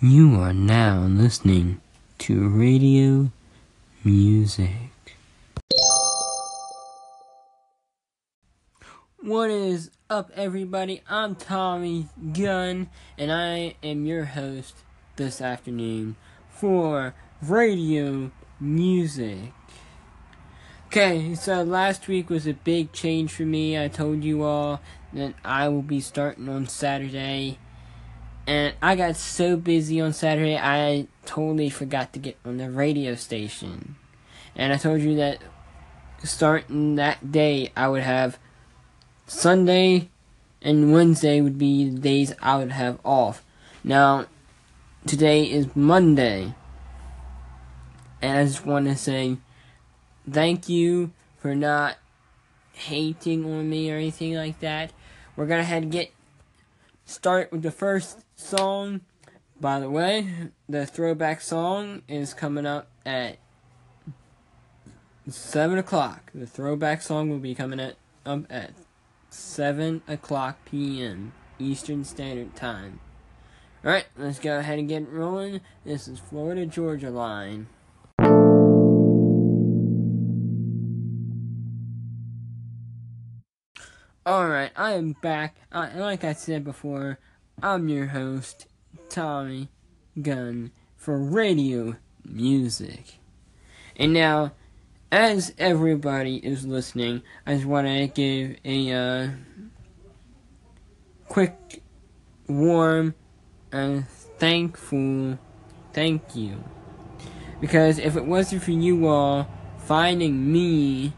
You are now listening to radio music. What is up, everybody? I'm Tommy Gunn, and I am your host this afternoon for radio music. Okay, so last week was a big change for me. I told you all that I will be starting on Saturday. And I got so busy on Saturday, I totally forgot to get on the radio station. And I told you that starting that day, I would have Sunday and Wednesday would be the days I would have off. Now, today is Monday. And I just want to say thank you for not hating on me or anything like that. We're gonna head and get start with the first song. By the way, the throwback song is coming up at seven o'clock. The throwback song will be coming at up at seven o'clock p.m. Eastern Standard Time. Alright, let's go ahead and get rolling. This is Florida Georgia Line. Alright, I am back. Uh, like I said before, I'm your host, Tommy Gunn, for radio music. And now, as everybody is listening, I just want to give a uh, quick, warm, and thankful thank you. Because if it wasn't for you all finding me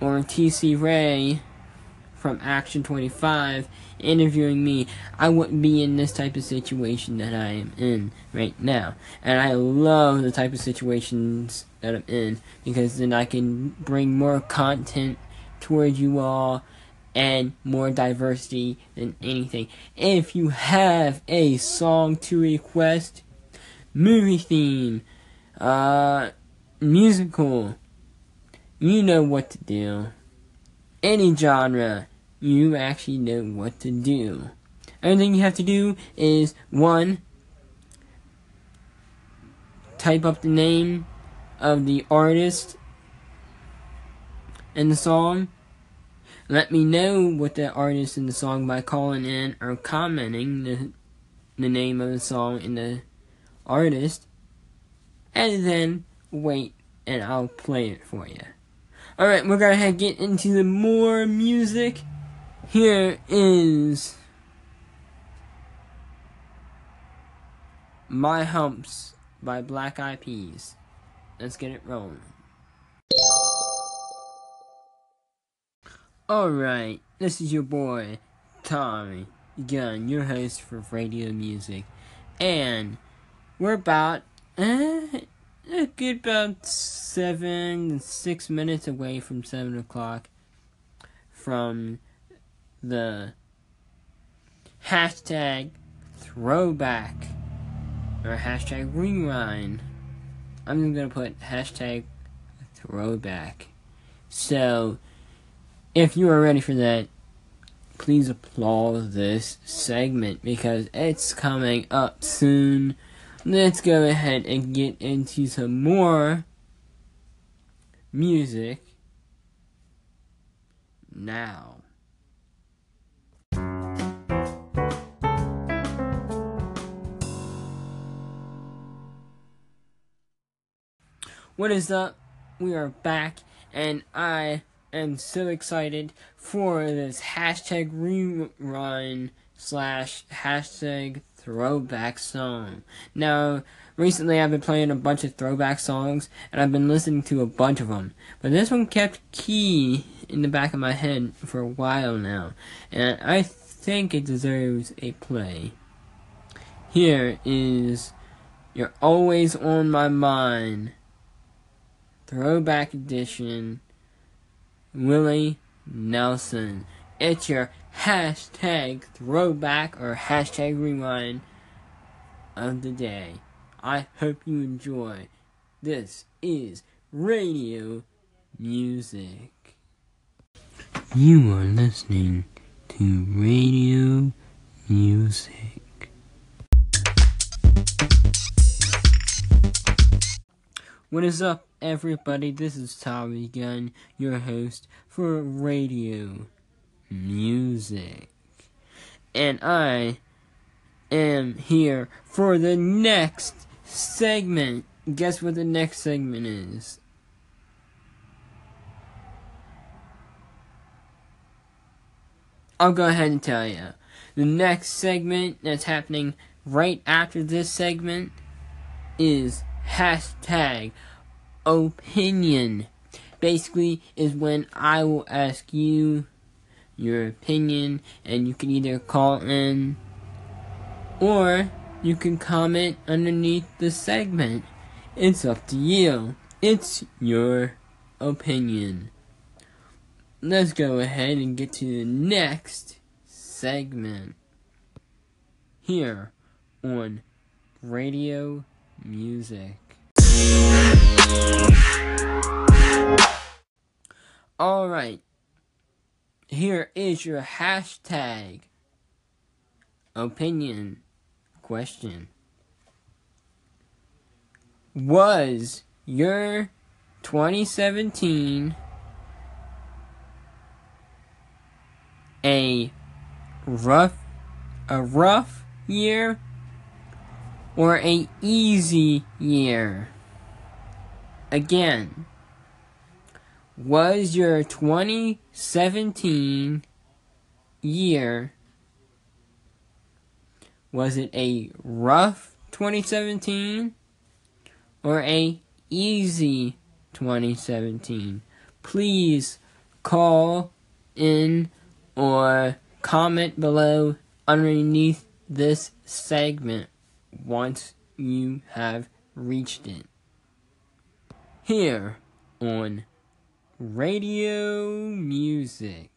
or TC Ray from Action 25 interviewing me, I wouldn't be in this type of situation that I am in right now. And I love the type of situations that I'm in because then I can bring more content towards you all and more diversity than anything. If you have a song to request, movie theme, uh, musical, you know what to do. Any genre, you actually know what to do. Everything you have to do is one, type up the name of the artist in the song. Let me know what the artist in the song by calling in or commenting the, the name of the song and the artist. And then wait and I'll play it for you. Alright, we're gonna get into the more music. Here is My Humps by Black Eyed Peas. Let's get it rolling. Alright, this is your boy, Tommy Gunn, your host for Radio Music. And we're about uh, a good about seven, six minutes away from seven o'clock from the hashtag throwback or hashtag rewind. I'm just gonna put hashtag throwback. So, if you are ready for that, please applaud this segment because it's coming up soon. Let's go ahead and get into some more music now. What is up? We are back, and I am so excited for this hashtag rerun slash hashtag throwback song. Now, recently I've been playing a bunch of throwback songs, and I've been listening to a bunch of them, but this one kept key in the back of my head for a while now, and I think it deserves a play. Here is You're Always on My Mind Throwback Edition, Willie Nelson. It's your hashtag throwback or hashtag rewind of the day. I hope you enjoy. This is radio music. You are listening to radio music. What is up, everybody? This is Tommy Gunn, your host for Radio Music. And I am here for the next segment. Guess what the next segment is? I'll go ahead and tell you. The next segment that's happening right after this segment is hashtag opinion. Basically, is when I will ask you your opinion, and you can either call in or you can comment underneath the segment. It's up to you. It's your opinion. Let's go ahead and get to the next segment here on Radio Music. Alright, here is your hashtag opinion question. Was your 2017 a rough a rough year or a easy year? Again, was your 2017 year was it a rough 2017 or a easy 2017? Please call in or comment below underneath this segment once you have reached it. Here on Radio Music.